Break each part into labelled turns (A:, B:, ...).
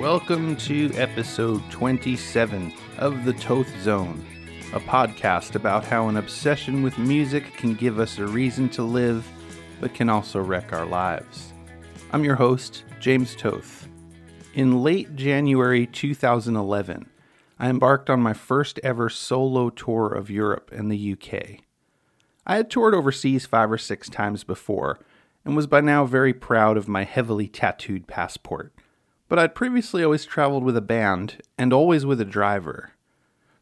A: Welcome to episode 27 of The Toth Zone, a podcast about how an obsession with music can give us a reason to live, but can also wreck our lives. I'm your host, James Toth. In late January 2011, I embarked on my first ever solo tour of Europe and the UK. I had toured overseas five or six times before, and was by now very proud of my heavily tattooed passport but I'd previously always traveled with a band and always with a driver.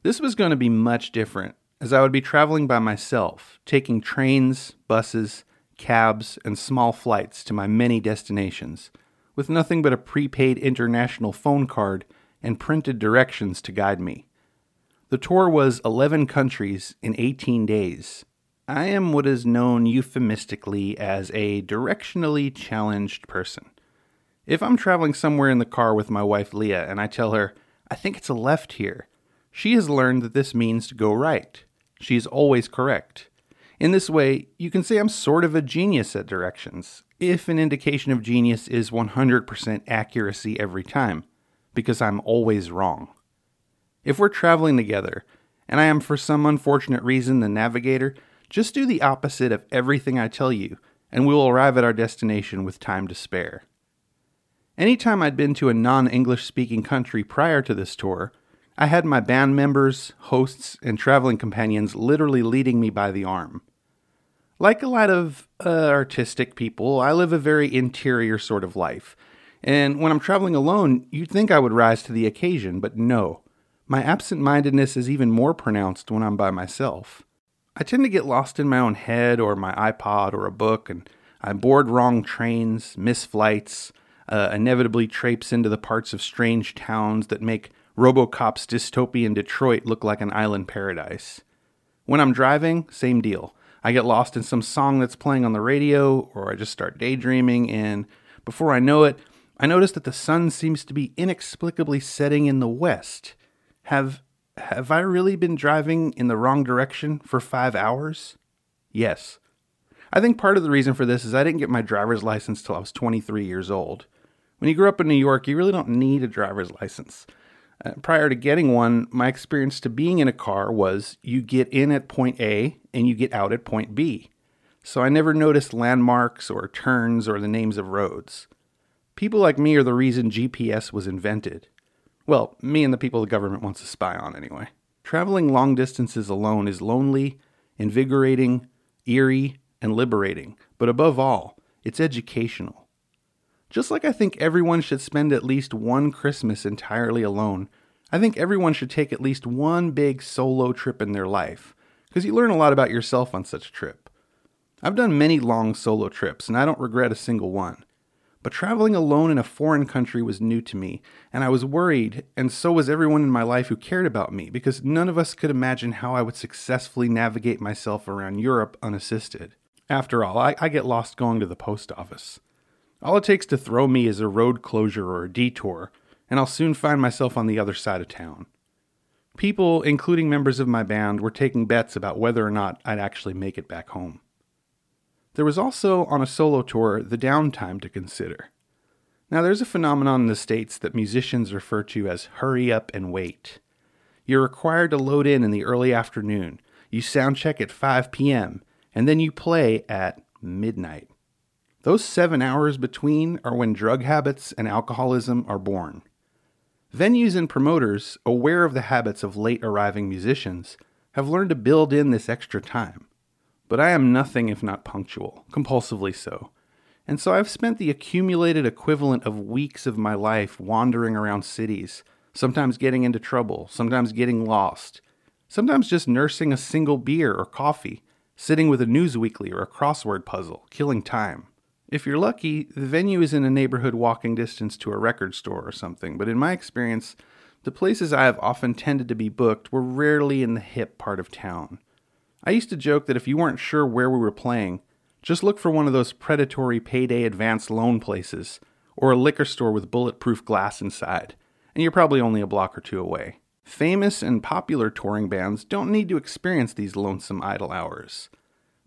A: This was going to be much different, as I would be traveling by myself, taking trains, buses, cabs, and small flights to my many destinations, with nothing but a prepaid international phone card and printed directions to guide me. The tour was 11 countries in 18 days. I am what is known euphemistically as a directionally challenged person. If I'm traveling somewhere in the car with my wife Leah and I tell her, I think it's a left here, she has learned that this means to go right. She is always correct. In this way, you can say I'm sort of a genius at directions, if an indication of genius is 100% accuracy every time, because I'm always wrong. If we're traveling together, and I am for some unfortunate reason the navigator, just do the opposite of everything I tell you, and we will arrive at our destination with time to spare. Anytime I'd been to a non English speaking country prior to this tour, I had my band members, hosts, and traveling companions literally leading me by the arm. Like a lot of uh, artistic people, I live a very interior sort of life. And when I'm traveling alone, you'd think I would rise to the occasion, but no. My absent mindedness is even more pronounced when I'm by myself. I tend to get lost in my own head or my iPod or a book, and I board wrong trains, miss flights, uh, inevitably traipse into the parts of strange towns that make Robocop's dystopian Detroit look like an island paradise. When I'm driving, same deal. I get lost in some song that's playing on the radio, or I just start daydreaming, and before I know it, I notice that the sun seems to be inexplicably setting in the west. Have have I really been driving in the wrong direction for five hours? Yes. I think part of the reason for this is I didn't get my driver's license till I was 23 years old. When you grow up in New York, you really don't need a driver's license. Uh, prior to getting one, my experience to being in a car was you get in at point A and you get out at point B. So I never noticed landmarks or turns or the names of roads. People like me are the reason GPS was invented. Well, me and the people the government wants to spy on, anyway. Traveling long distances alone is lonely, invigorating, eerie, and liberating, but above all, it's educational. Just like I think everyone should spend at least one Christmas entirely alone, I think everyone should take at least one big solo trip in their life, because you learn a lot about yourself on such a trip. I've done many long solo trips, and I don't regret a single one. But traveling alone in a foreign country was new to me, and I was worried, and so was everyone in my life who cared about me, because none of us could imagine how I would successfully navigate myself around Europe unassisted. After all, I, I get lost going to the post office. All it takes to throw me is a road closure or a detour, and I'll soon find myself on the other side of town. People, including members of my band, were taking bets about whether or not I'd actually make it back home. There was also, on a solo tour, the downtime to consider. Now, there's a phenomenon in the States that musicians refer to as hurry up and wait. You're required to load in in the early afternoon, you sound check at 5 p.m., and then you play at midnight. Those seven hours between are when drug habits and alcoholism are born. Venues and promoters, aware of the habits of late arriving musicians, have learned to build in this extra time. But I am nothing if not punctual, compulsively so. And so I've spent the accumulated equivalent of weeks of my life wandering around cities, sometimes getting into trouble, sometimes getting lost, sometimes just nursing a single beer or coffee, sitting with a news weekly or a crossword puzzle, killing time. If you're lucky, the venue is in a neighborhood walking distance to a record store or something, but in my experience, the places I have often tended to be booked were rarely in the hip part of town. I used to joke that if you weren't sure where we were playing, just look for one of those predatory payday advance loan places, or a liquor store with bulletproof glass inside, and you're probably only a block or two away. Famous and popular touring bands don't need to experience these lonesome idle hours.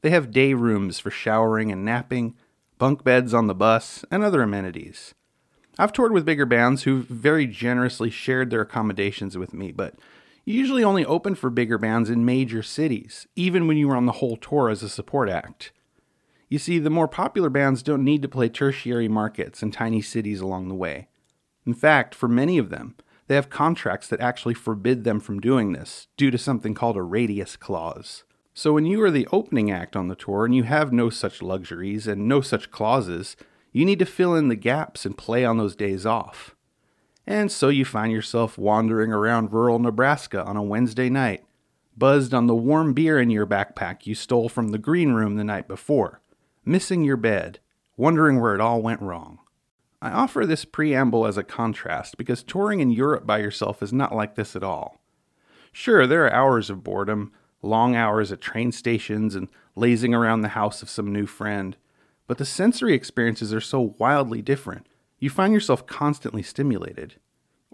A: They have day rooms for showering and napping, bunk beds on the bus, and other amenities. I've toured with bigger bands who've very generously shared their accommodations with me, but you usually only open for bigger bands in major cities, even when you were on the whole tour as a support act. You see, the more popular bands don't need to play tertiary markets and tiny cities along the way. In fact, for many of them, they have contracts that actually forbid them from doing this due to something called a radius clause. So when you are the opening act on the tour and you have no such luxuries and no such clauses, you need to fill in the gaps and play on those days off. And so you find yourself wandering around rural Nebraska on a Wednesday night, buzzed on the warm beer in your backpack you stole from the green room the night before, missing your bed, wondering where it all went wrong. I offer this preamble as a contrast because touring in Europe by yourself is not like this at all. Sure, there are hours of boredom, long hours at train stations, and lazing around the house of some new friend, but the sensory experiences are so wildly different you find yourself constantly stimulated.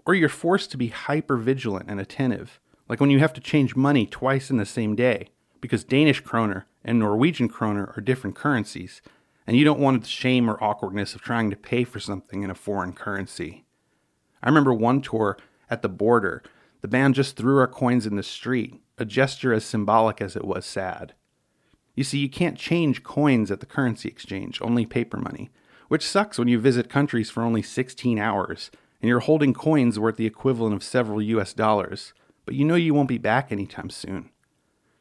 A: Or you're forced to be hyper vigilant and attentive, like when you have to change money twice in the same day, because Danish kroner and Norwegian kroner are different currencies, and you don't want the shame or awkwardness of trying to pay for something in a foreign currency. I remember one tour at the border, the band just threw our coins in the street, a gesture as symbolic as it was sad. You see, you can't change coins at the currency exchange, only paper money which sucks when you visit countries for only 16 hours and you're holding coins worth the equivalent of several US dollars, but you know you won't be back anytime soon.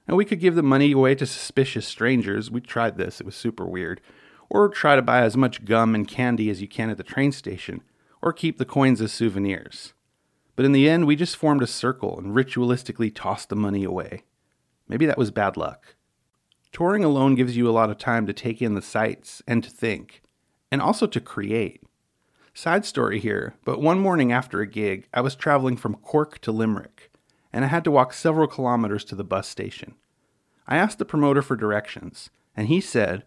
A: And we could give the money away to suspicious strangers. We tried this, it was super weird. Or try to buy as much gum and candy as you can at the train station, or keep the coins as souvenirs. But in the end, we just formed a circle and ritualistically tossed the money away. Maybe that was bad luck. Touring alone gives you a lot of time to take in the sights and to think and also to create. Side story here, but one morning after a gig, I was traveling from Cork to Limerick, and I had to walk several kilometers to the bus station. I asked the promoter for directions, and he said,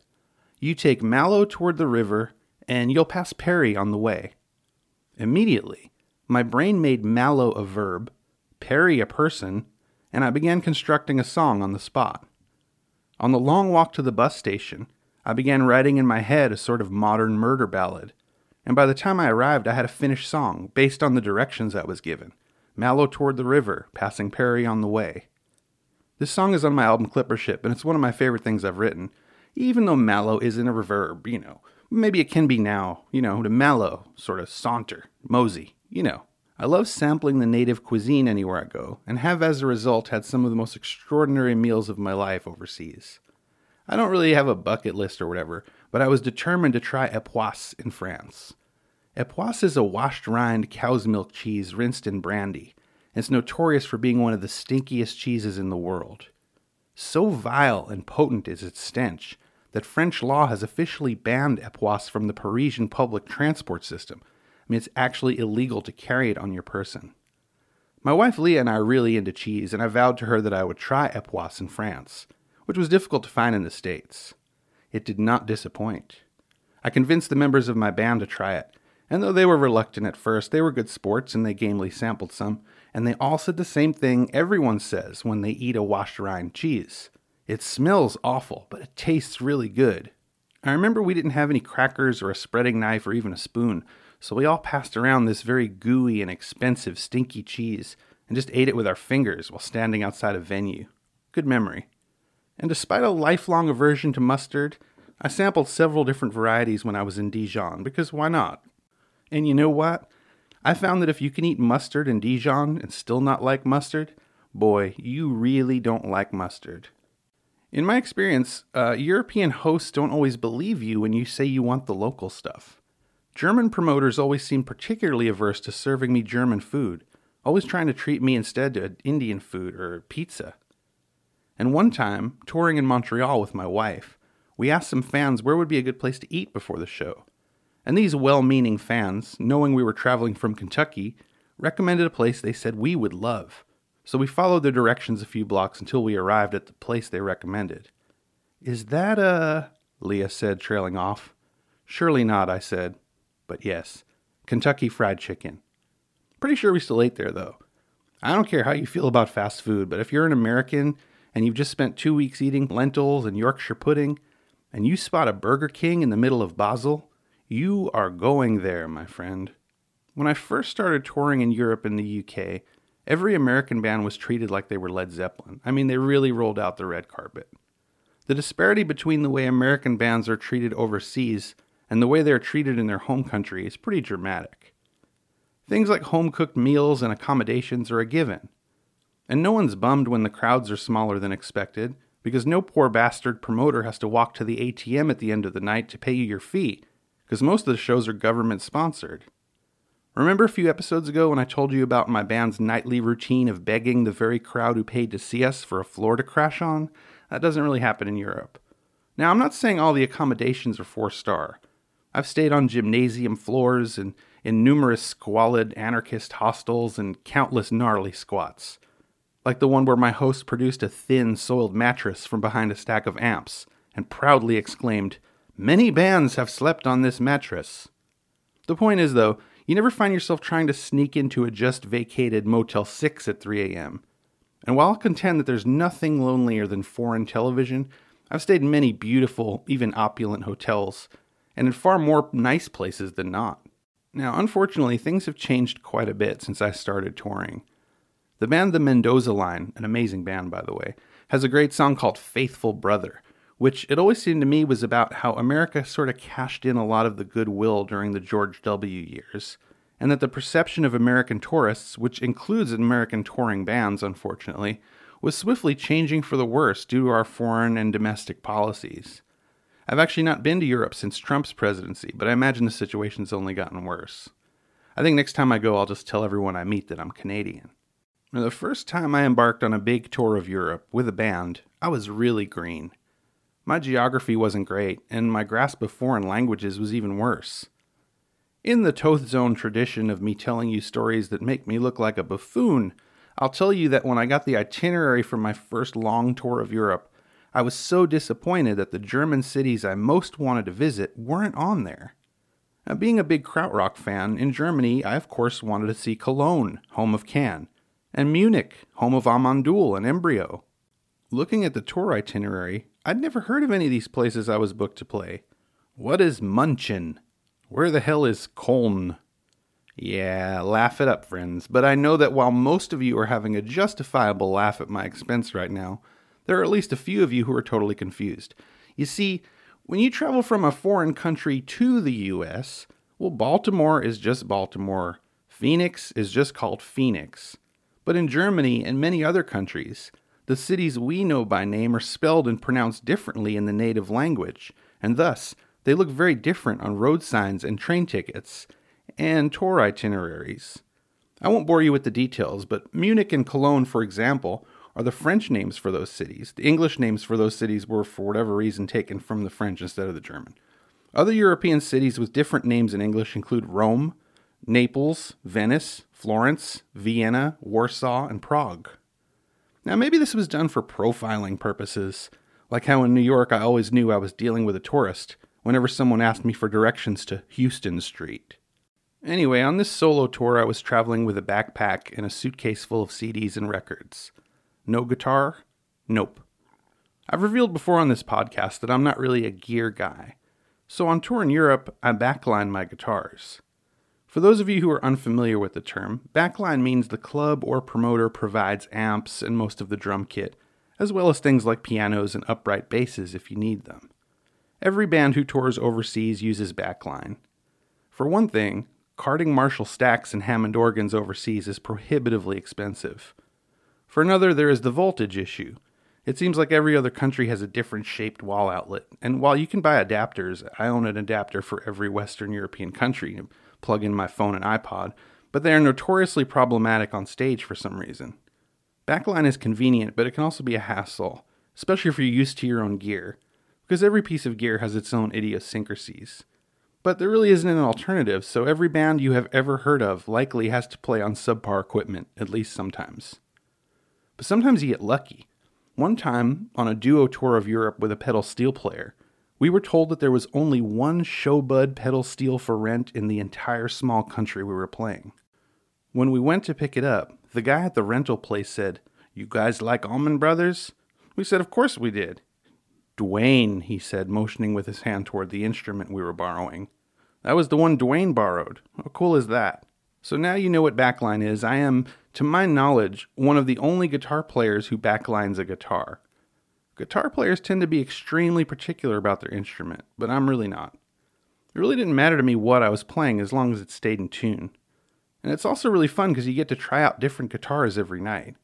A: You take Mallow toward the river, and you'll pass Perry on the way. Immediately, my brain made Mallow a verb, Perry a person, and I began constructing a song on the spot. On the long walk to the bus station, I began writing in my head a sort of modern murder ballad, and by the time I arrived, I had a finished song based on the directions I was given Mallow toward the river, passing Perry on the way. This song is on my album Clippership, and it's one of my favorite things I've written, even though Mallow isn't a reverb, you know. Maybe it can be now, you know, to Mallow, sort of saunter, mosey, you know. I love sampling the native cuisine anywhere I go, and have as a result had some of the most extraordinary meals of my life overseas. I don't really have a bucket list or whatever, but I was determined to try Epoisses in France. Epoisses is a washed rind cow's milk cheese rinsed in brandy, and it's notorious for being one of the stinkiest cheeses in the world. So vile and potent is its stench that French law has officially banned Epoisses from the Parisian public transport system. I mean, it's actually illegal to carry it on your person. My wife Leah and I are really into cheese, and I vowed to her that I would try Epoisses in France which was difficult to find in the States. It did not disappoint. I convinced the members of my band to try it, and though they were reluctant at first, they were good sports and they gamely sampled some, and they all said the same thing everyone says when they eat a washed rind cheese. It smells awful, but it tastes really good. I remember we didn't have any crackers or a spreading knife or even a spoon, so we all passed around this very gooey and expensive stinky cheese and just ate it with our fingers while standing outside a venue. Good memory. And despite a lifelong aversion to mustard, I sampled several different varieties when I was in Dijon, because why not? And you know what? I found that if you can eat mustard in Dijon and still not like mustard, boy, you really don't like mustard. In my experience, uh, European hosts don't always believe you when you say you want the local stuff. German promoters always seem particularly averse to serving me German food, always trying to treat me instead to Indian food or pizza. And one time, touring in Montreal with my wife, we asked some fans where would be a good place to eat before the show. And these well meaning fans, knowing we were traveling from Kentucky, recommended a place they said we would love. So we followed their directions a few blocks until we arrived at the place they recommended. Is that a. Leah said, trailing off. Surely not, I said. But yes, Kentucky Fried Chicken. Pretty sure we still ate there, though. I don't care how you feel about fast food, but if you're an American and you've just spent two weeks eating lentils and Yorkshire pudding, and you spot a Burger King in the middle of Basel, you are going there, my friend. When I first started touring in Europe and the UK, every American band was treated like they were Led Zeppelin. I mean, they really rolled out the red carpet. The disparity between the way American bands are treated overseas and the way they are treated in their home country is pretty dramatic. Things like home cooked meals and accommodations are a given. And no one's bummed when the crowds are smaller than expected, because no poor bastard promoter has to walk to the ATM at the end of the night to pay you your fee, because most of the shows are government sponsored. Remember a few episodes ago when I told you about my band's nightly routine of begging the very crowd who paid to see us for a floor to crash on? That doesn't really happen in Europe. Now, I'm not saying all the accommodations are four star. I've stayed on gymnasium floors and in numerous squalid anarchist hostels and countless gnarly squats. Like the one where my host produced a thin, soiled mattress from behind a stack of amps and proudly exclaimed, Many bands have slept on this mattress. The point is, though, you never find yourself trying to sneak into a just vacated Motel 6 at 3 a.m. And while I'll contend that there's nothing lonelier than foreign television, I've stayed in many beautiful, even opulent hotels, and in far more nice places than not. Now, unfortunately, things have changed quite a bit since I started touring. The band The Mendoza Line, an amazing band by the way, has a great song called Faithful Brother, which it always seemed to me was about how America sort of cashed in a lot of the goodwill during the George W. years and that the perception of American tourists, which includes American touring bands, unfortunately, was swiftly changing for the worse due to our foreign and domestic policies. I've actually not been to Europe since Trump's presidency, but I imagine the situation's only gotten worse. I think next time I go, I'll just tell everyone I meet that I'm Canadian. Now, the first time I embarked on a big tour of Europe with a band, I was really green. My geography wasn't great, and my grasp of foreign languages was even worse. In the Toth Zone tradition of me telling you stories that make me look like a buffoon, I'll tell you that when I got the itinerary for my first long tour of Europe, I was so disappointed that the German cities I most wanted to visit weren't on there. Now, being a big krautrock fan, in Germany I of course wanted to see Cologne, home of Can, and Munich, home of Amon Düül and Embryo. Looking at the tour itinerary, I'd never heard of any of these places I was booked to play. What is Munchen? Where the hell is Köln? Yeah, laugh it up, friends. But I know that while most of you are having a justifiable laugh at my expense right now, there are at least a few of you who are totally confused. You see, when you travel from a foreign country to the US, well, Baltimore is just Baltimore. Phoenix is just called Phoenix. But in Germany and many other countries, the cities we know by name are spelled and pronounced differently in the native language, and thus they look very different on road signs and train tickets and tour itineraries. I won't bore you with the details, but Munich and Cologne, for example, are the French names for those cities. The English names for those cities were, for whatever reason, taken from the French instead of the German. Other European cities with different names in English include Rome, Naples, Venice, Florence, Vienna, Warsaw, and Prague. Now, maybe this was done for profiling purposes, like how in New York I always knew I was dealing with a tourist, whenever someone asked me for directions to Houston Street. Anyway, on this solo tour, I was traveling with a backpack and a suitcase full of CDs and records. No guitar? Nope. I've revealed before on this podcast that I'm not really a gear guy. So on tour in Europe, I backline my guitars. For those of you who are unfamiliar with the term, backline means the club or promoter provides amps and most of the drum kit, as well as things like pianos and upright basses if you need them. Every band who tours overseas uses backline. For one thing, carting Marshall stacks and Hammond organs overseas is prohibitively expensive. For another, there is the voltage issue. It seems like every other country has a different shaped wall outlet, and while you can buy adapters, I own an adapter for every Western European country to plug in my phone and iPod, but they are notoriously problematic on stage for some reason. Backline is convenient, but it can also be a hassle, especially if you're used to your own gear because every piece of gear has its own idiosyncrasies. But there really isn't an alternative, so every band you have ever heard of likely has to play on subpar equipment, at least sometimes. But sometimes you get lucky. One time, on a duo tour of Europe with a pedal steel player, we were told that there was only one Sho-Bud pedal steel for rent in the entire small country we were playing. When we went to pick it up, the guy at the rental place said, You guys like Allman Brothers? We said, Of course we did. Duane, he said, motioning with his hand toward the instrument we were borrowing. That was the one Duane borrowed. How cool is that? So now you know what backline is. I am, to my knowledge, one of the only guitar players who backlines a guitar. Guitar players tend to be extremely particular about their instrument, but I'm really not. It really didn't matter to me what I was playing as long as it stayed in tune. And it's also really fun because you get to try out different guitars every night.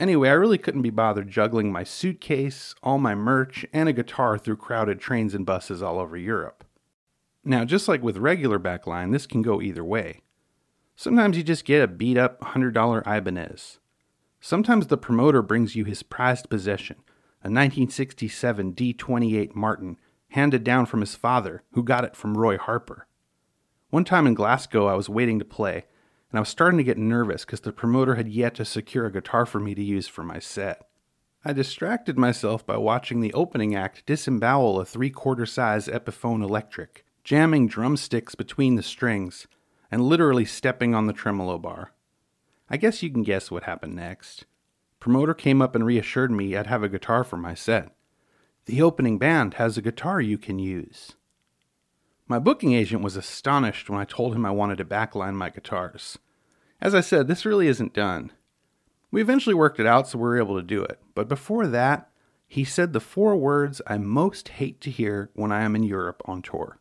A: Anyway, I really couldn't be bothered juggling my suitcase, all my merch, and a guitar through crowded trains and buses all over Europe. Now, just like with regular backline, this can go either way. Sometimes you just get a beat up $100 Ibanez. Sometimes the promoter brings you his prized possession, a 1967 D28 Martin, handed down from his father, who got it from Roy Harper. One time in Glasgow, I was waiting to play, and I was starting to get nervous because the promoter had yet to secure a guitar for me to use for my set. I distracted myself by watching the opening act disembowel a three quarter size Epiphone electric, jamming drumsticks between the strings, and literally stepping on the tremolo bar. I guess you can guess what happened next. Promoter came up and reassured me I'd have a guitar for my set. The opening band has a guitar you can use. My booking agent was astonished when I told him I wanted to backline my guitars. As I said, this really isn't done. We eventually worked it out so we were able to do it, but before that, he said the four words I most hate to hear when I am in Europe on tour.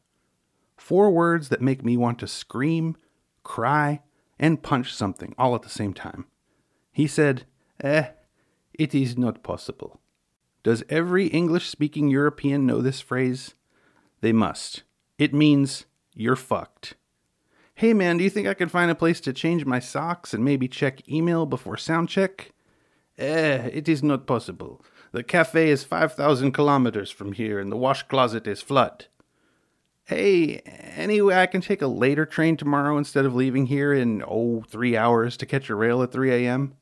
A: Four words that make me want to scream, cry, and punch something all at the same time. He said, Eh, it is not possible. Does every English speaking European know this phrase? They must. It means you're fucked. Hey man, do you think I could find a place to change my socks and maybe check email before sound check? Eh, it is not possible. The cafe is 5,000 kilometers from here and the wash closet is flood. Hey, anyway, I can take a later train tomorrow instead of leaving here in, oh, three hours to catch a rail at 3 a.m.?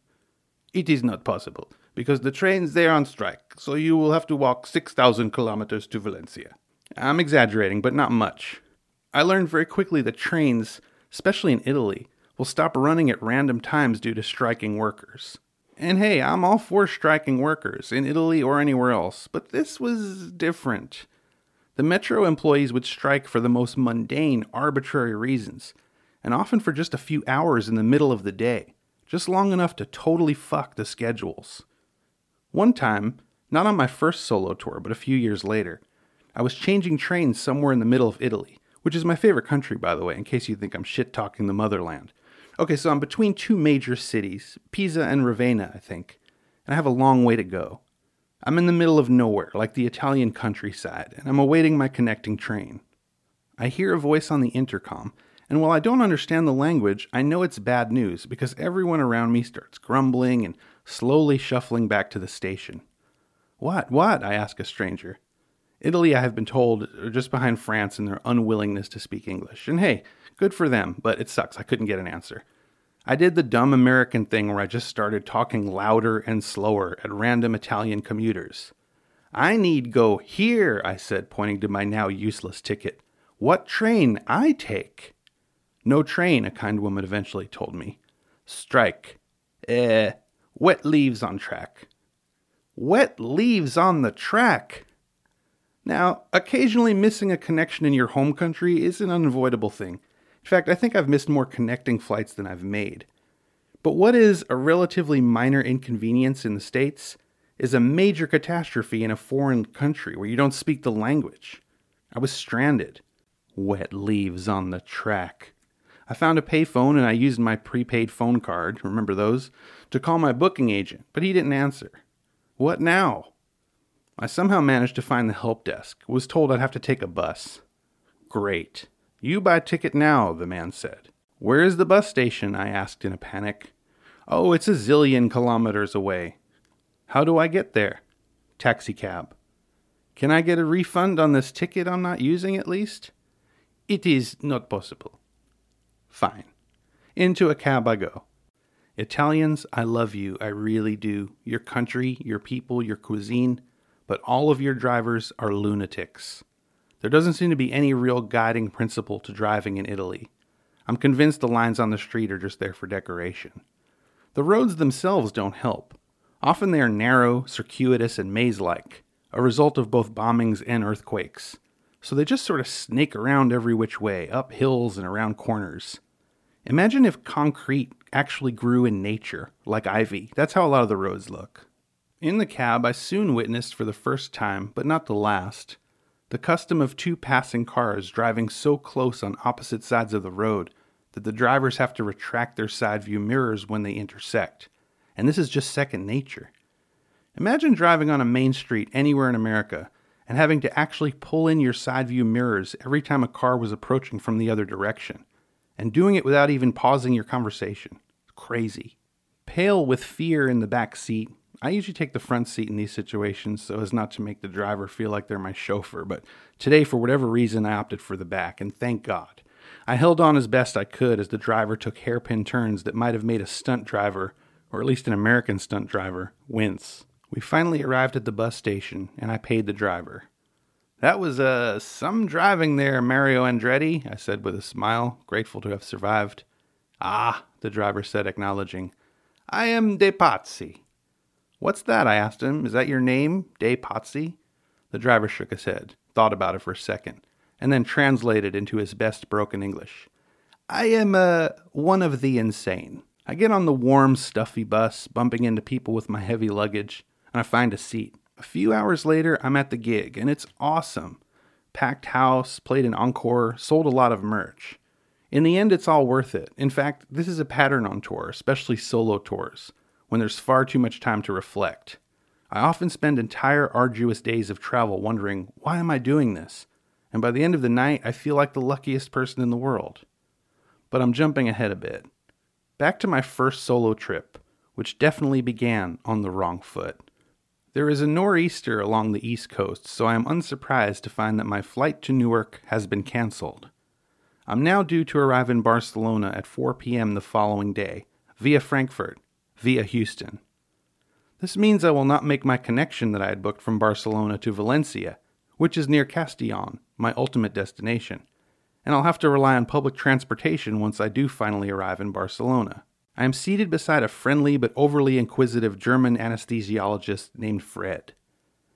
A: It is not possible, because the train's there on strike, so you will have to walk 6,000 kilometers to Valencia. I'm exaggerating, but not much. I learned very quickly that trains, especially in Italy, will stop running at random times due to striking workers. And hey, I'm all for striking workers, in Italy or anywhere else, but this was different. The metro employees would strike for the most mundane, arbitrary reasons, and often for just a few hours in the middle of the day just long enough to totally fuck the schedules. One time, not on my first solo tour, but a few years later, I was changing trains somewhere in the middle of Italy, which is my favorite country, by the way, in case you think I'm shit talking the motherland. Okay, so I'm between two major cities, Pisa and Ravenna, I think, and I have a long way to go. I'm in the middle of nowhere, like the Italian countryside, and I'm awaiting my connecting train. I hear a voice on the intercom and while I don't understand the language, I know it's bad news because everyone around me starts grumbling and slowly shuffling back to the station. What, what? I ask a stranger. Italy, I have been told, are just behind France in their unwillingness to speak English. And hey, good for them, but it sucks. I couldn't get an answer. I did the dumb American thing where I just started talking louder and slower at random Italian commuters. I need go here, I said, pointing to my now useless ticket. What train I take? No train, a kind woman eventually told me. Strike. Eh, wet leaves on track. Wet leaves on the track! Now, occasionally missing a connection in your home country is an unavoidable thing. In fact, I think I've missed more connecting flights than I've made. But what is a relatively minor inconvenience in the States is a major catastrophe in a foreign country where you don't speak the language. I was stranded. Wet leaves on the track. I found a payphone and I used my prepaid phone card, remember those, to call my booking agent, but he didn't answer. What now? I somehow managed to find the help desk, was told I'd have to take a bus. Great. You buy ticket now, the man said. Where is the bus station? I asked in a panic. Oh, it's a zillion kilometers away. How do I get there? Taxicab. Can I get a refund on this ticket I'm not using at least? It is not possible. Fine. Into a cab I go. Italians, I love you. I really do. Your country, your people, your cuisine, but all of your drivers are lunatics. There doesn't seem to be any real guiding principle to driving in Italy. I'm convinced the lines on the street are just there for decoration. The roads themselves don't help. Often they are narrow, circuitous, and maze like, a result of both bombings and earthquakes. So they just sort of snake around every which way, up hills and around corners. Imagine if concrete actually grew in nature, like ivy. That's how a lot of the roads look. In the cab, I soon witnessed for the first time, but not the last, the custom of two passing cars driving so close on opposite sides of the road that the drivers have to retract their side view mirrors when they intersect. And this is just second nature. Imagine driving on a main street anywhere in America and having to actually pull in your side view mirrors every time a car was approaching from the other direction, and doing it without even pausing your conversation. Crazy. Pale with fear in the back seat, I usually take the front seat in these situations so as not to make the driver feel like they're my chauffeur, but today, for whatever reason, I opted for the back, and thank God. I held on as best I could as the driver took hairpin turns that might have made a stunt driver, or at least an American stunt driver, wince. We finally arrived at the bus station, and I paid the driver. That was uh, some driving there, Mario Andretti, I said with a smile, grateful to have survived. Ah, the driver said, acknowledging. I am De Pazzi. What's that? I asked him. Is that your name, De Pazzi? The driver shook his head, thought about it for a second, and then translated into his best broken English. I am, uh, one of the insane. I get on the warm, stuffy bus, bumping into people with my heavy luggage, and I find a seat. A few hours later, I'm at the gig, and it's awesome. Packed house, played an encore, sold a lot of merch. In the end, it's all worth it. In fact, this is a pattern on tour, especially solo tours when there's far too much time to reflect. I often spend entire arduous days of travel wondering, why am I doing this? And by the end of the night, I feel like the luckiest person in the world. But I'm jumping ahead a bit. Back to my first solo trip, which definitely began on the wrong foot. There is a nor'easter along the East Coast, so I am unsurprised to find that my flight to Newark has been canceled. I'm now due to arrive in Barcelona at 4 p.m. the following day, via Frankfurt, via Houston. This means I will not make my connection that I had booked from Barcelona to Valencia, which is near Castellón, my ultimate destination, and I'll have to rely on public transportation once I do finally arrive in Barcelona. I am seated beside a friendly but overly inquisitive German anesthesiologist named Fred.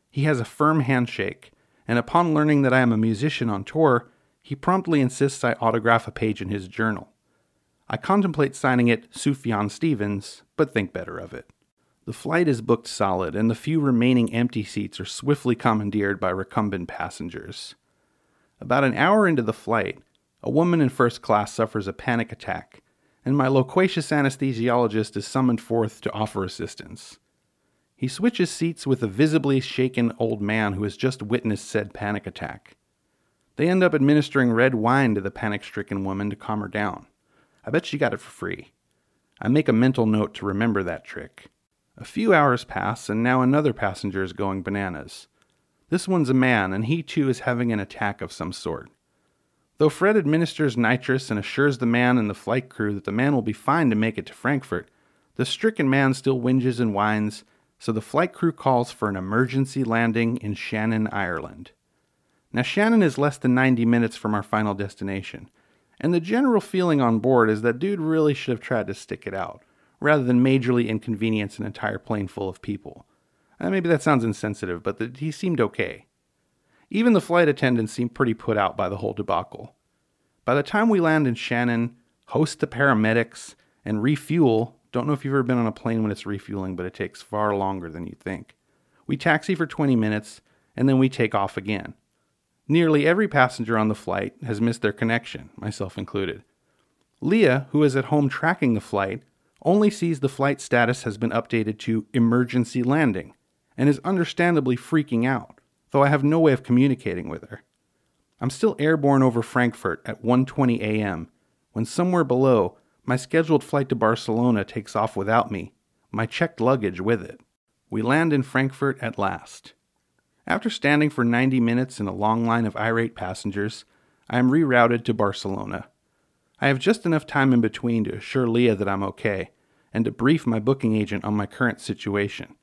A: He has a firm handshake, and upon learning that I am a musician on tour, he promptly insists I autograph a page in his journal. I contemplate signing it Sufjan Stevens, but think better of it. The flight is booked solid, and the few remaining empty seats are swiftly commandeered by recumbent passengers. About an hour into the flight, a woman in first class suffers a panic attack, and my loquacious anesthesiologist is summoned forth to offer assistance. He switches seats with a visibly shaken old man who has just witnessed said panic attack. They end up administering red wine to the panic stricken woman to calm her down. I bet she got it for free. I make a mental note to remember that trick. A few hours pass, and now another passenger is going bananas. This one's a man, and he too is having an attack of some sort. Though Fred administers nitrous and assures the man and the flight crew that the man will be fine to make it to Frankfurt, the stricken man still whinges and whines, so the flight crew calls for an emergency landing in Shannon, Ireland. Now, Shannon is less than 90 minutes from our final destination, and the general feeling on board is that dude really should have tried to stick it out, rather than majorly inconvenience an entire plane full of people. Uh, maybe that sounds insensitive, but the, he seemed okay. Even the flight attendants seemed pretty put out by the whole debacle. By the time we land in Shannon, host the paramedics, and refuel, don't know if you've ever been on a plane when it's refueling, but it takes far longer than you think. We taxi for 20 minutes, and then we take off again. Nearly every passenger on the flight has missed their connection, myself included. Leah, who is at home tracking the flight, only sees the flight status has been updated to emergency landing and is understandably freaking out, though I have no way of communicating with her. I'm still airborne over Frankfurt at 1:20 a.m. when somewhere below my scheduled flight to Barcelona takes off without me, my checked luggage with it. We land in Frankfurt at last. After standing for 90 minutes in a long line of irate passengers, I am rerouted to Barcelona. I have just enough time in between to assure Leah that I'm okay and to brief my booking agent on my current situation.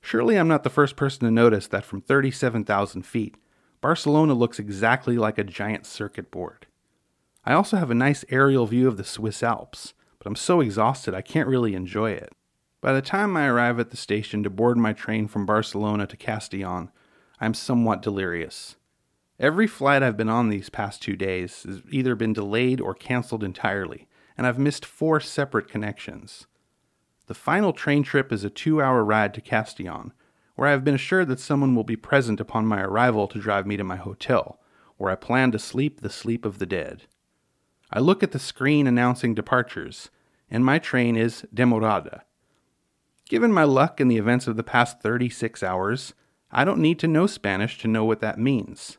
A: Surely I'm not the first person to notice that from 37,000 feet, Barcelona looks exactly like a giant circuit board. I also have a nice aerial view of the Swiss Alps, but I'm so exhausted I can't really enjoy it. By the time I arrive at the station to board my train from Barcelona to Castellón, I'm somewhat delirious. Every flight I've been on these past two days has either been delayed or canceled entirely, and I've missed four separate connections. The final train trip is a two hour ride to Castellón, where I have been assured that someone will be present upon my arrival to drive me to my hotel, where I plan to sleep the sleep of the dead. I look at the screen announcing departures, and my train is Demorada. Given my luck and the events of the past 36 hours, I don't need to know Spanish to know what that means.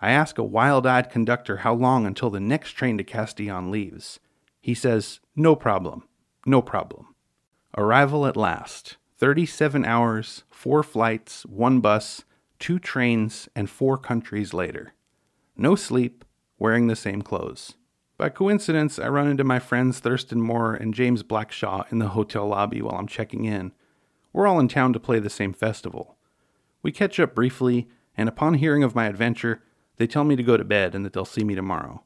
A: I ask a wild eyed conductor how long until the next train to Castellón leaves. He says, No problem, no problem. Arrival at last 37 hours, four flights, one bus, two trains, and four countries later. No sleep, wearing the same clothes. By coincidence, I run into my friends Thurston Moore and James Blackshaw in the hotel lobby while I'm checking in. We're all in town to play the same festival. We catch up briefly, and upon hearing of my adventure, they tell me to go to bed and that they'll see me tomorrow.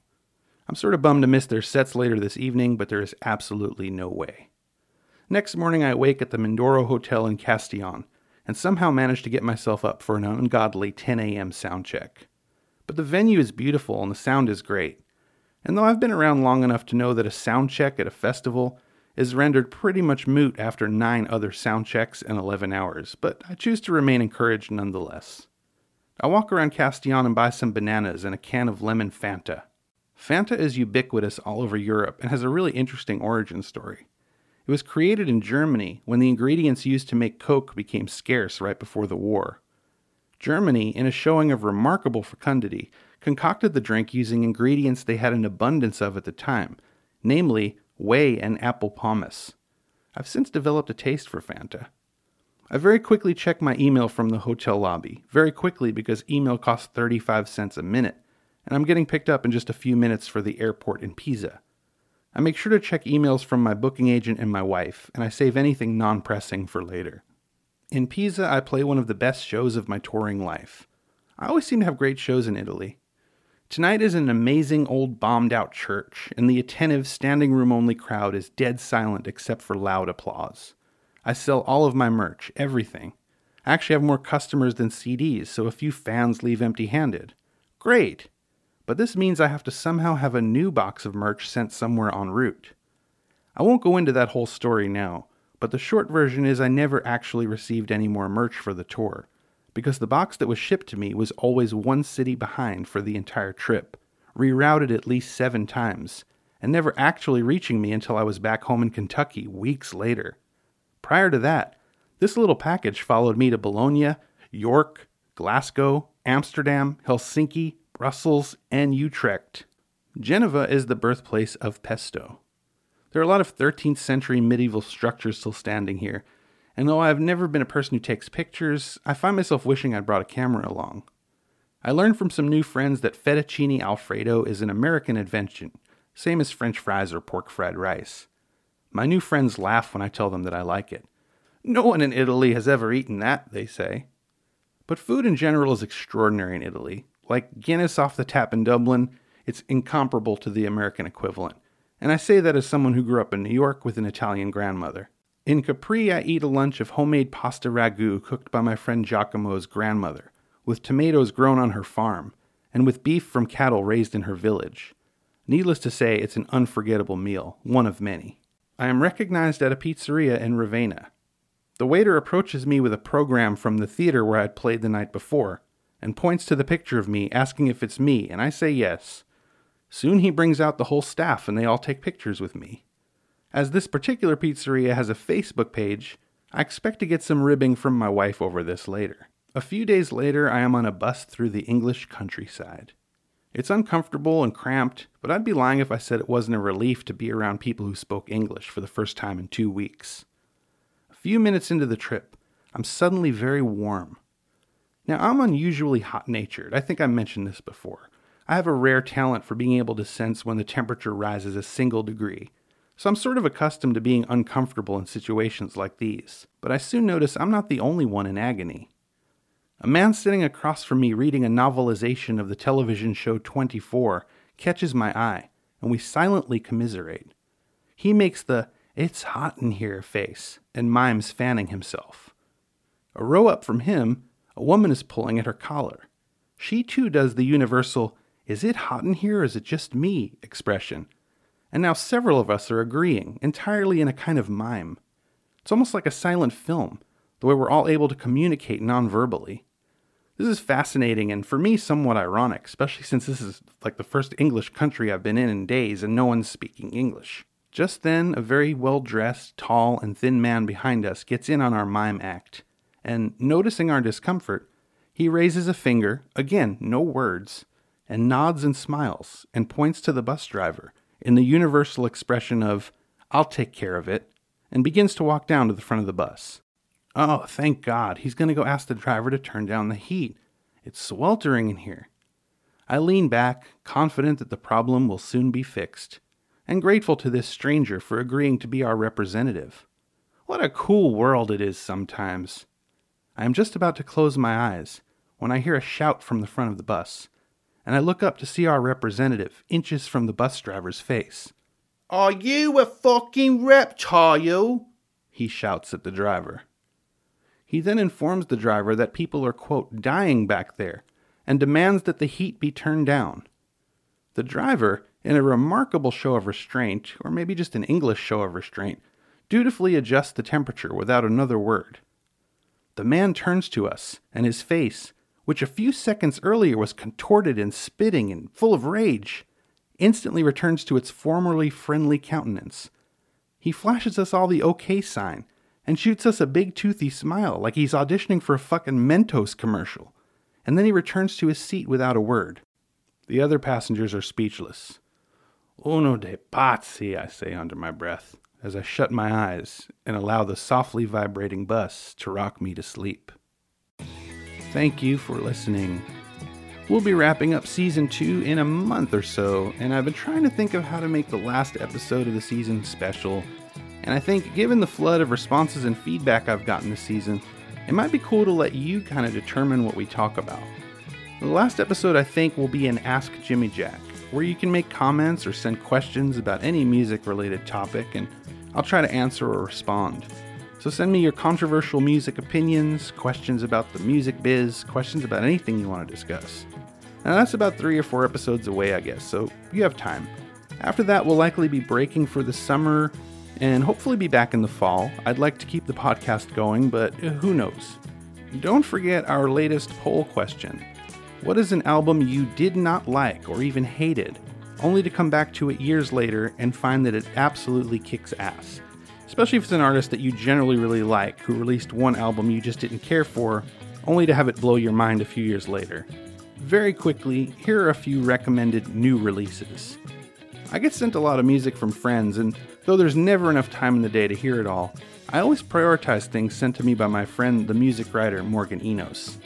A: I'm sort of bummed to miss their sets later this evening, but there is absolutely no way. Next morning, I wake at the Mindoro Hotel in Castellón and somehow manage to get myself up for an ungodly 10 a.m. sound check. But the venue is beautiful and the sound is great. And though I've been around long enough to know that a sound check at a festival is rendered pretty much moot after nine other sound checks and 11 hours, but I choose to remain encouraged nonetheless. I walk around Castellón and buy some bananas and a can of lemon Fanta. Fanta is ubiquitous all over Europe and has a really interesting origin story. It was created in Germany when the ingredients used to make Coke became scarce right before the war. Germany, in a showing of remarkable fecundity, concocted the drink using ingredients they had an abundance of at the time, namely whey and apple pomace. I've since developed a taste for Fanta. I very quickly check my email from the hotel lobby, very quickly because email costs 35 cents a minute, and I'm getting picked up in just a few minutes for the airport in Pisa. I make sure to check emails from my booking agent and my wife, and I save anything non pressing for later. In Pisa, I play one of the best shows of my touring life. I always seem to have great shows in Italy. Tonight is an amazing old bombed out church, and the attentive standing room only crowd is dead silent except for loud applause. I sell all of my merch, everything. I actually have more customers than CDs, so a few fans leave empty handed. Great! but this means I have to somehow have a new box of merch sent somewhere en route. I won't go into that whole story now, but the short version is I never actually received any more merch for the tour, because the box that was shipped to me was always one city behind for the entire trip, rerouted at least seven times, and never actually reaching me until I was back home in Kentucky weeks later. Prior to that, this little package followed me to Bologna, York, Glasgow, Amsterdam, Helsinki, Brussels, and Utrecht. Genoa is the birthplace of pesto. There are a lot of 13th century medieval structures still standing here, and though I have never been a person who takes pictures, I find myself wishing I'd brought a camera along. I learned from some new friends that fettuccine alfredo is an American invention, same as french fries or pork fried rice. My new friends laugh when I tell them that I like it. No one in Italy has ever eaten that, they say. But food in general is extraordinary in Italy, like Guinness off the tap in Dublin, it's incomparable to the American equivalent. And I say that as someone who grew up in New York with an Italian grandmother. In Capri, I eat a lunch of homemade pasta ragu cooked by my friend Giacomo's grandmother, with tomatoes grown on her farm, and with beef from cattle raised in her village. Needless to say, it's an unforgettable meal, one of many. I am recognized at a pizzeria in Ravenna. The waiter approaches me with a program from the theater where I'd played the night before, and points to the picture of me, asking if it's me, and I say yes. Soon he brings out the whole staff and they all take pictures with me. As this particular pizzeria has a Facebook page, I expect to get some ribbing from my wife over this later. A few days later, I am on a bus through the English countryside. It's uncomfortable and cramped, but I'd be lying if I said it wasn't a relief to be around people who spoke English for the first time in two weeks. A few minutes into the trip, I'm suddenly very warm. Now, I'm unusually hot natured. I think I mentioned this before. I have a rare talent for being able to sense when the temperature rises a single degree, so I'm sort of accustomed to being uncomfortable in situations like these. But I soon notice I'm not the only one in agony. A man sitting across from me reading a novelization of the television show 24 catches my eye, and we silently commiserate. He makes the it's hot in here face and mimes fanning himself. A row up from him, a woman is pulling at her collar. She too does the universal, is it hot in here or is it just me expression. And now several of us are agreeing, entirely in a kind of mime. It's almost like a silent film, the way we're all able to communicate non verbally. This is fascinating and for me somewhat ironic, especially since this is like the first English country I've been in in days and no one's speaking English. Just then, a very well dressed, tall, and thin man behind us gets in on our mime act, and noticing our discomfort, he raises a finger, again, no words, and nods and smiles and points to the bus driver in the universal expression of, I'll take care of it, and begins to walk down to the front of the bus. Oh, thank God, he's going to go ask the driver to turn down the heat. It's sweltering in here. I lean back, confident that the problem will soon be fixed, and grateful to this stranger for agreeing to be our representative. What a cool world it is sometimes. I am just about to close my eyes when I hear a shout from the front of the bus and I look up to see our representative inches from the bus driver's face. Are you a fucking reptile? He shouts at the driver. He then informs the driver that people are, quote, dying back there and demands that the heat be turned down. The driver, in a remarkable show of restraint, or maybe just an English show of restraint, dutifully adjusts the temperature without another word. The man turns to us, and his face, which a few seconds earlier was contorted and spitting and full of rage, instantly returns to its formerly friendly countenance. He flashes us all the OK sign and shoots us a big toothy smile like he's auditioning for a fucking Mentos commercial, and then he returns to his seat without a word. The other passengers are speechless. Uno de pazzi, I say under my breath, as I shut my eyes and allow the softly vibrating bus to rock me to sleep. Thank you for listening. We'll be wrapping up season two in a month or so, and I've been trying to think of how to make the last episode of the season special. And I think, given the flood of responses and feedback I've gotten this season, it might be cool to let you kind of determine what we talk about. The last episode, I think, will be an Ask Jimmy Jack, where you can make comments or send questions about any music related topic, and I'll try to answer or respond. So send me your controversial music opinions, questions about the music biz, questions about anything you want to discuss. Now that's about three or four episodes away, I guess, so you have time. After that, we'll likely be breaking for the summer and hopefully be back in the fall. I'd like to keep the podcast going, but uh, who knows? Don't forget our latest poll question What is an album you did not like or even hated, only to come back to it years later and find that it absolutely kicks ass? Especially if it's an artist that you generally really like who released one album you just didn't care for, only to have it blow your mind a few years later. Very quickly, here are a few recommended new releases. I get sent a lot of music from friends, and though there's never enough time in the day to hear it all, I always prioritize things sent to me by my friend, the music writer Morgan Enos.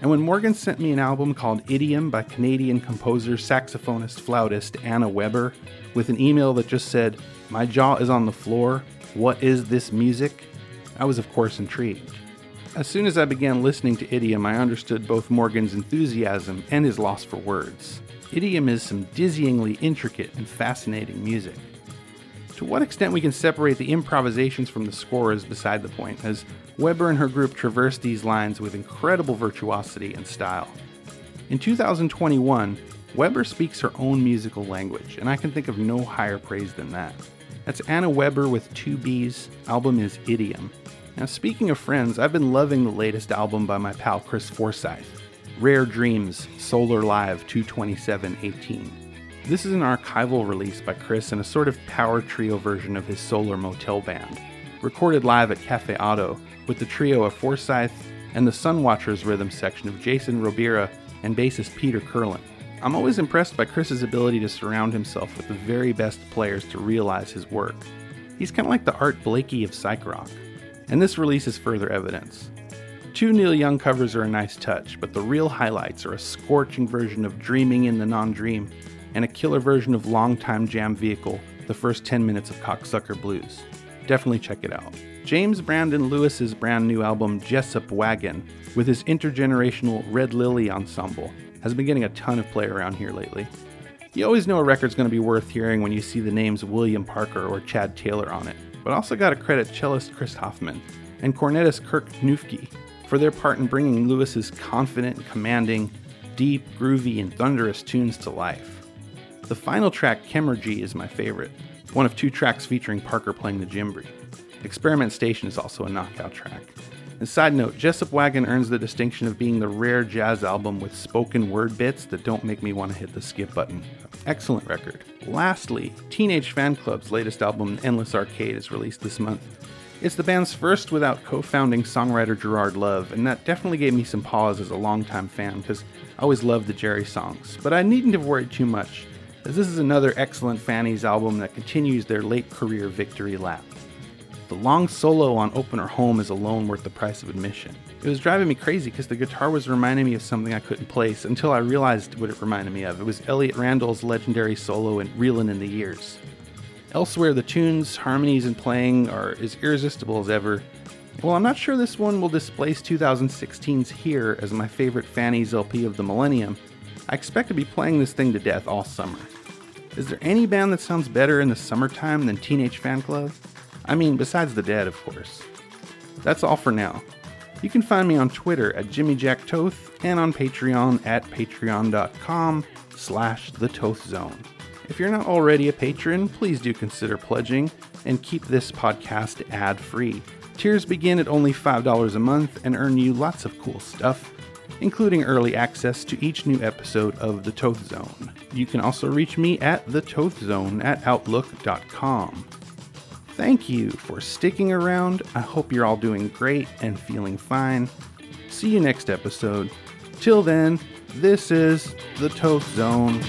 A: And when Morgan sent me an album called Idiom by Canadian composer, saxophonist, flautist Anna Webber, with an email that just said, My jaw is on the floor, what is this music? I was, of course, intrigued. As soon as I began listening to Idiom, I understood both Morgan's enthusiasm and his loss for words. Idiom is some dizzyingly intricate and fascinating music. To what extent we can separate the improvisations from the score is beside the point, as Webber and her group traverse these lines with incredible virtuosity and style. In 2021, Webber speaks her own musical language, and I can think of no higher praise than that. That's Anna Webber with two B's. Album is Idiom. Now, speaking of friends, I've been loving the latest album by my pal Chris Forsyth, Rare Dreams Solar Live 22718. This is an archival release by Chris in a sort of power trio version of his Solar Motel band, recorded live at Cafe Oto with the trio of Forsyth and the Sunwatchers rhythm section of Jason Robira and bassist Peter Kerlin. I'm always impressed by Chris's ability to surround himself with the very best players to realize his work. He's kind of like the Art Blakey of psych rock, and this release is further evidence. Two Neil Young covers are a nice touch, but the real highlights are a scorching version of Dreaming in the Non Dream and a killer version of Longtime Jam Vehicle, the first 10 minutes of Cocksucker Blues. Definitely check it out. James Brandon Lewis's brand new album Jesup Wagon, with his intergenerational Red Lily ensemble, has been getting a ton of play around here lately. You always know a record's going to be worth hearing when you see the names William Parker or Chad Taylor on it, but also got to credit cellist Chris Hoffman and cornetist Kirk Knuffke for their part in bringing Lewis's confident, commanding, deep, groovy, and thunderous tunes to life. The final track, Chemurgy, is my favorite, one of two tracks featuring Parker playing the djembe. Experiment Station is also a knockout track. And side note, Jesup Wagon earns the distinction of being the rare jazz album with spoken word bits that don't make me want to hit the skip button. Excellent record. Lastly, Teenage Fanclub's latest album, Endless Arcade, is released this month. It's the band's first without co founding songwriter Gerard Love, and that definitely gave me some pause as a longtime fan because I always loved the Jerry songs. But I needn't have worried too much, as this is another excellent Fannies album that continues their late career victory lap. The long solo on Opener Home is alone worth the price of admission. It was driving me crazy because the guitar was reminding me of something I couldn't place until I realized what it reminded me of. It was Elliott Randall's legendary solo in Reelin' in the Years. Elsewhere, the tunes, harmonies, and playing are as irresistible as ever. Well, I'm not sure this one will displace 2016's Here as my favorite Fannies LP of the millennium. I expect to be playing this thing to death all summer. Is there any band that sounds better in the summertime than Teenage Fanclub? I mean, besides the dead, of course. That's all for now. You can find me on Twitter at Jimmy Jack Toth and on Patreon at patreon.com slash the Toth Zone. If you're not already a patron, please do consider pledging and keep this podcast ad free. Tiers begin at only $5 a month and earn you lots of cool stuff, including early access to each new episode of The Toth Zone. You can also reach me at the Toth Zone at outlook.com. Thank you for sticking around. I hope you're all doing great and feeling fine. See you next episode. Till then, this is The Toth Zone.